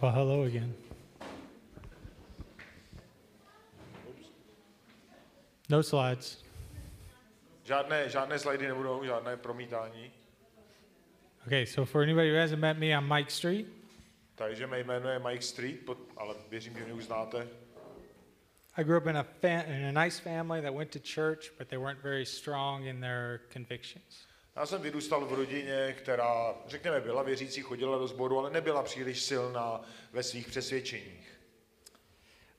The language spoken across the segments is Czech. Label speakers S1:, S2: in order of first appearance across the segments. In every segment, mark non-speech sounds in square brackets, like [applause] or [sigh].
S1: Well, hello again. No slides.
S2: Žádné, žádné slajdy nebudou, žádné promítání.
S1: Okay, so for anybody who hasn't met me, I'm Mike Street.
S2: Takže mé jméno je Mike Street, pod- ale věřím, že mě už znáte.
S1: I grew up in a, fa- in a nice family that went to church, but they weren't very strong in their convictions.
S2: Já jsem vyrůstal v rodině, která, řekněme, byla věřící, chodila do sboru, ale nebyla příliš silná ve svých přesvědčeních.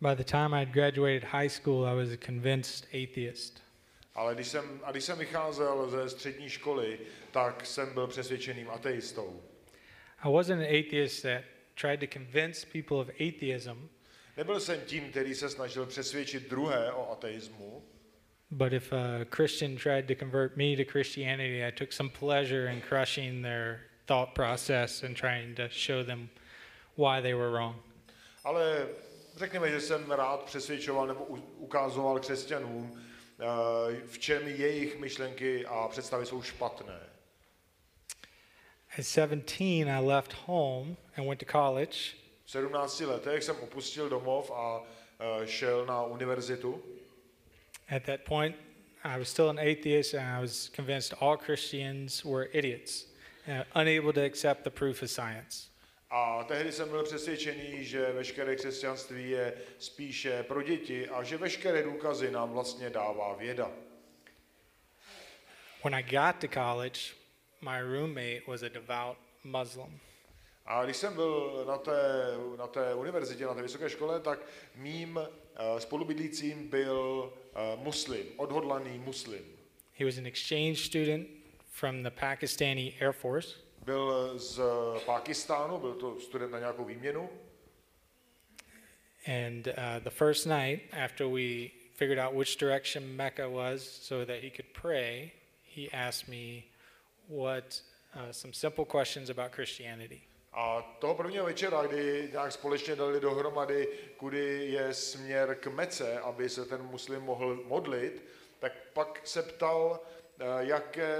S1: By the time I had graduated high school, I was a convinced atheist.
S2: Ale když jsem, a když jsem vycházel ze střední školy, tak jsem byl přesvědčeným ateistou.
S1: I wasn't an atheist that tried to convince people of atheism,
S2: Nebyl jsem tím, který se snažil přesvědčit druhé o ateismu,
S1: but if a Christian tried to convert me to Christianity, I took some pleasure in crushing their thought process and trying to show them why they were wrong.
S2: ale řekněme, že jsem rád přesvědčoval nebo ukazoval křesťanům, eh, v čem jejich myšlenky a představy jsou špatné.
S1: At 17, I left home and went to college.
S2: V 17 letech jsem opustil domov a eh, šel na univerzitu.
S1: At that point, I was still an atheist and I was convinced all Christians were idiots, uh, unable to accept the proof of science.
S2: A tehdy jsem byl přesvědčený, že veškeré křesťanství je spíše pro děti a že veškeré důkazy nám vlastně dává věda.
S1: When I got to college, my roommate was a devout Muslim.
S2: A když jsem byl na té, na té univerzitě, na té vysoké škole, tak mým spolubydlícím byl eh, muslim, odhodlaný muslim.
S1: He was an exchange student from the Pakistani Air Force,
S2: Byl z Pákistánu, byl to student na nějakou výměnu.
S1: and uh, the first night after we figured out which direction Mecca was so that he could pray, he asked me what uh, some simple questions about Christianity.
S2: A toho prvního večera, kdy nějak společně dali dohromady, kudy je směr k Mece, aby se ten muslim mohl modlit, tak pak se ptal, eh, jaké,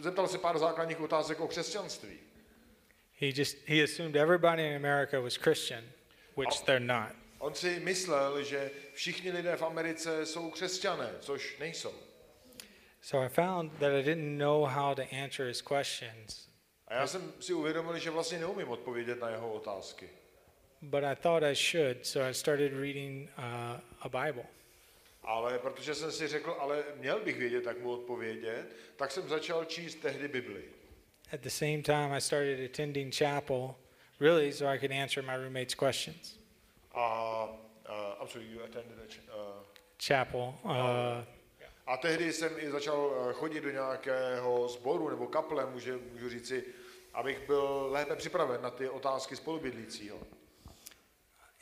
S2: zeptal se pár základních otázek o křesťanství.
S1: He just he assumed everybody in America was Christian, which
S2: Oh.
S1: they're not.
S2: On si myslel, že všichni lidé v Americe jsou křesťané, což nejsou.
S1: So I found that I didn't know how to answer his questions,
S2: A já jsem si uvědomil, že vlastně neumím odpovědět na jeho otázky.
S1: but I thought I should, so I started reading uh, a Bible.
S2: Ale protože jsem si řekl, ale měl bych vědět, jak mu odpovědět, tak jsem začal číst tehdy Bibli.
S1: At the same time, I started attending chapel, really, so I could answer my roommate's questions.
S2: A, uh, I'm sorry, you attended a, ch- uh,
S1: Chapel. Uh,
S2: a tehdy jsem i začal eh, chodit do nějakého sboru nebo kaple, můžu, můžu říci, abych byl lépe připraven na ty otázky spolubydlícího.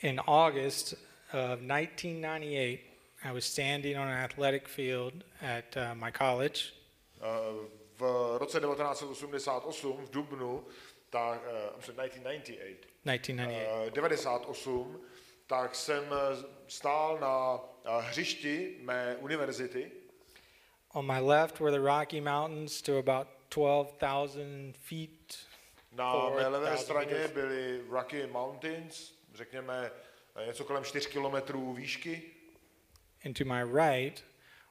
S1: in August of 1998, I was standing on an athletic field at uh, my college,
S2: Eh, V roce 1988 v Dubnu, tak, sorry, 1998,
S1: 1998.
S2: eh, 98, tak jsem eh, stál na eh, hřišti mé univerzity.
S1: On my left were the Rocky Mountains to about 12,000 feet.
S2: Na mé levé straně byly Rocky Mountains, řekněme něco kolem 4 kilometrů výšky.
S1: And to my right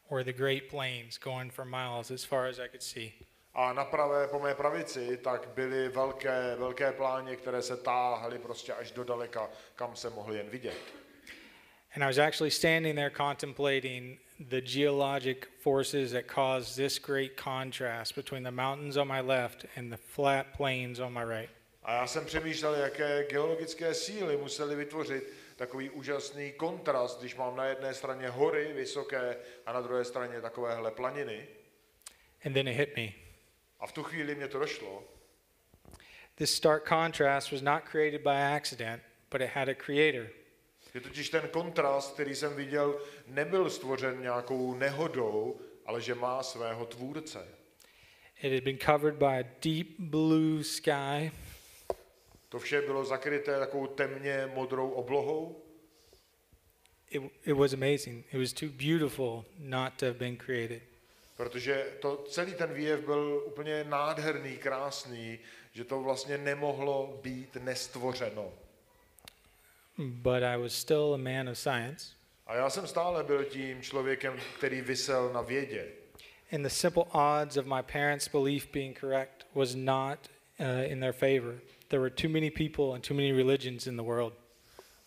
S1: were the Great Plains going for miles as far as I could see.
S2: A na pravé, po mé pravici, tak byly velké, velké pláně, které se táhly prostě až do daleka, kam se mohli jen vidět.
S1: And I was actually standing there contemplating the geologic forces that caused this great contrast between the mountains on my left and the flat plains on my right.
S2: A já jsem přemýšlel, jaké geologické síly museli vytvořit takový úžasný kontrast, když mám na jedné straně hory vysoké a na druhé straně takovéhle planiny.
S1: And then it hit me.
S2: A v tu chvíli mě to došlo.
S1: This stark contrast was not created by accident, but it had a creator.
S2: Je totiž ten kontrast, který jsem viděl, nebyl stvořen nějakou nehodou, ale že má svého tvůrce.
S1: It had been covered by a deep blue sky,
S2: To vše bylo zakryté takovou temně modrou oblohou.
S1: it, it was amazing. It was too beautiful not to have been created.
S2: Protože to, celý ten výjev byl úplně nádherný, krásný, že to vlastně nemohlo být nestvořeno.
S1: But I was still a man of science.
S2: A já jsem stále byl tím člověkem, který vysel na vědě.
S1: And the simple odds of my parents' belief being correct was not uh, in their favor. There were too many people and too many religions in the world.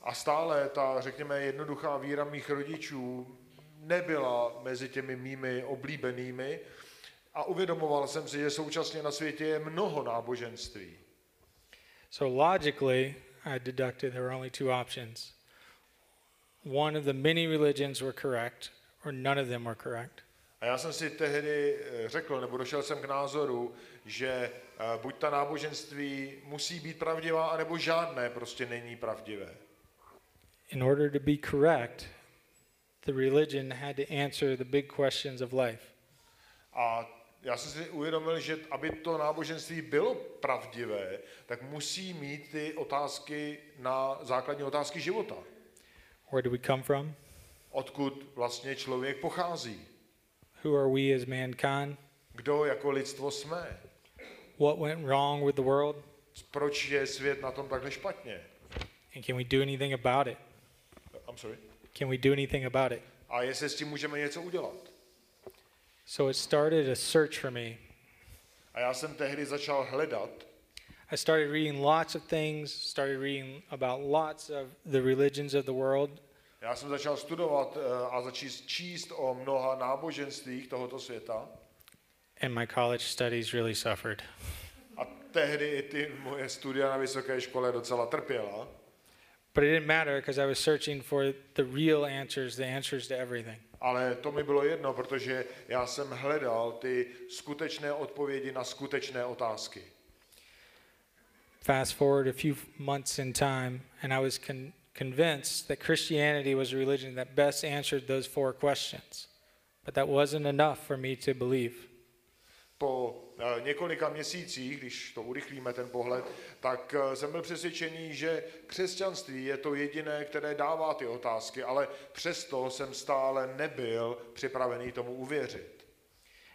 S2: A stále ta, řekněme, jednoduchá víra mých rodičů nebyla mezi těmi mými oblíbenými a uvědomoval jsem si, že současně na světě je mnoho náboženství.
S1: So logically, I deducted there were only two options. One of the many religions were correct, or none of them were correct.
S2: A já jsem si tehdy eh, řekl, nebo došel jsem k názoru, že eh, buď ta náboženství musí být pravdivá, anebo žádné prostě není pravdivé.
S1: In order to be correct, the religion had to answer the big questions of life.
S2: A já jsem si uvědomil, že aby to náboženství bylo pravdivé, tak musí mít ty otázky na základní otázky života.
S1: Where do we come from?
S2: Odkud vlastně člověk pochází?
S1: Who are we as mankind?
S2: Kdo jako lidstvo jsme?
S1: What went wrong with the world?
S2: Proč je svět na tom takhle špatně?
S1: And can we do anything about it?
S2: I'm sorry.
S1: Can we do anything about it?
S2: A jestli s tím můžeme něco udělat?
S1: So it started a search for me.
S2: A já jsem tehdy začal hledat
S1: I started reading lots of things, started reading about lots of the religions of the world,
S2: Já jsem začal studovat eh, a začít číst o mnoha náboženstvích tohoto světa.
S1: and my college studies really suffered.
S2: A tehdy i ty moje studia na vysoké škole docela trpěla.
S1: But it didn't matter because I was searching for the real answers, the answers to everything.
S2: Ale to mi bylo jedno, protože já jsem hledal ty skutečné odpovědi na skutečné otázky.
S1: Fast forward a few months in time, and I was con- convinced that Christianity was a religion that best answered those four questions. But that wasn't enough for me to believe.
S2: Několika měsících, když to urychlíme ten pohled, tak eh, jsem byl přesvědčený, že křesťanství je to jediné, které dává ty otázky, ale přesto jsem stále nebyl připravený tomu uvěřit.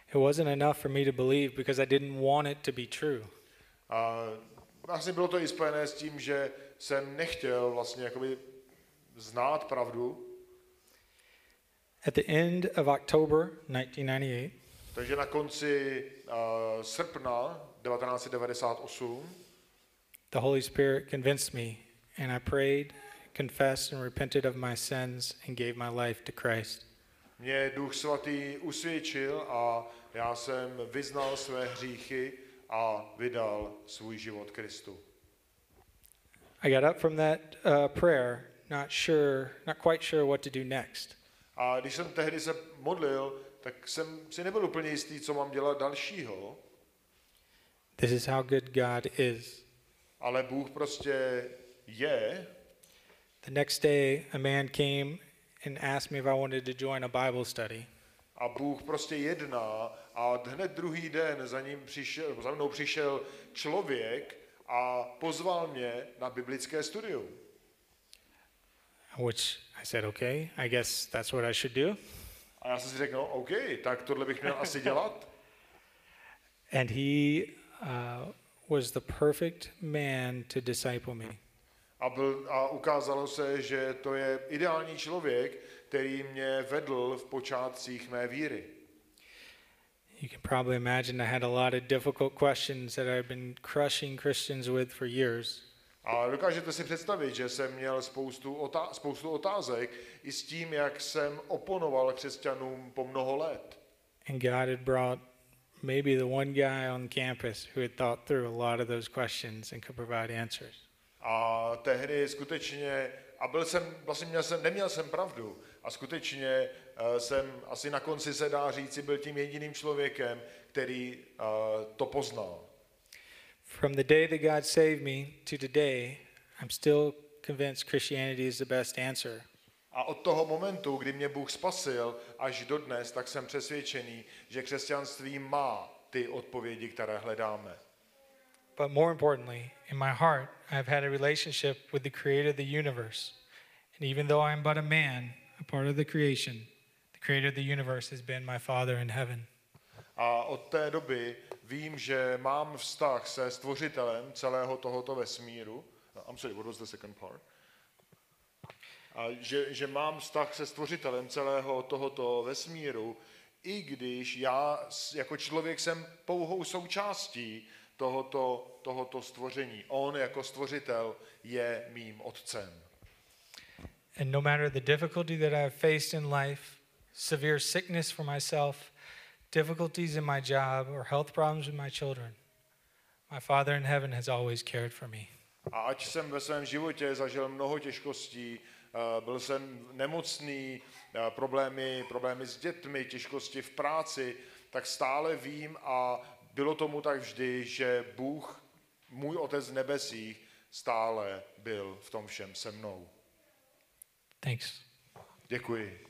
S1: It wasn't enough for me to believe because I didn't want it to be true.
S2: A vlastně bylo to i spojené s tím, že jsem nechtěl vlastně jakoby znát pravdu,
S1: At the end of October 1998,
S2: takže na konci uh, srpna 1998
S1: the Holy Spirit convinced me, and I prayed, confessed, and repented of my sins and gave my life to Christ.
S2: mě Duch Svatý usvědčil a já jsem vyznal své hříchy a vydal svůj život Kristu.
S1: I got up from that uh, prayer, not sure, not quite sure what to do next.
S2: A když jsem tehdy se modlil, tak jsem si nebyl úplně jistý, co mám dělat dalšího,
S1: This is how good God is.
S2: ale Bůh prostě je.
S1: The next day, a man came and asked me if I wanted to join a Bible study.
S2: A Bůh prostě jedná a hned druhý den za ním přišel, za mnou přišel člověk a pozval mě na biblické studium.
S1: Which I said, okay, I guess that's what I should do.
S2: A já jsem si řekl, no OK, tak tohle bych měl asi dělat. [laughs]
S1: And he uh, was the perfect man to disciple me.
S2: A, byl, a ukázalo se, že to je ideální člověk, který mě vedl v počátcích mé víry.
S1: You can probably imagine I had a lot of difficult questions that I've been crushing Christians with for years.
S2: A dokážete si představit, že jsem měl spoustu, otá- spoustu otázek i s tím, jak jsem oponoval křesťanům po mnoho let.
S1: And God had brought maybe the one guy on campus who had thought through a lot of those questions and could provide answers.
S2: A tehdy skutečně, a byl jsem, vlastně měl jsem, neměl jsem pravdu, a skutečně eh, jsem asi na konci se dá říci, byl tím jediným člověkem, který eh, to poznal.
S1: From the day that God saved me to today, I'm still convinced Christianity is the best answer.
S2: A od toho momentu, kdy mě Bůh spasil, až do dnes, tak jsem přesvědčený, že křesťanství má ty odpovědi, které hledáme.
S1: But more importantly, in my heart, I've had a relationship with the creator of the universe. And even though I'm but a man, a part of the creation, the creator of the universe has been my Father in heaven.
S2: A od té doby vím, že mám vztah se stvořitelem celého tohoto vesmíru. I'm sorry, what was the second part? A že, že mám vztah se stvořitelem celého tohoto vesmíru, i když já jako člověk jsem pouhou součástí tohoto, tohoto stvoření. On jako stvořitel je mým otcem.
S1: And no matter the difficulty that I've faced in life, severe sickness for myself, difficulties in my job, or health problems with my children, my Father in heaven has always cared for me.
S2: A ať jsem ve svém životě zažil mnoho těžkostí, eh, byl jsem nemocný, eh, problémy, problémy s dětmi, těžkosti v práci, tak stále vím a bylo tomu tak vždy, že Bůh, můj Otec v nebesích, stále byl v tom všem se mnou.
S1: Thanks.
S2: Děkuji.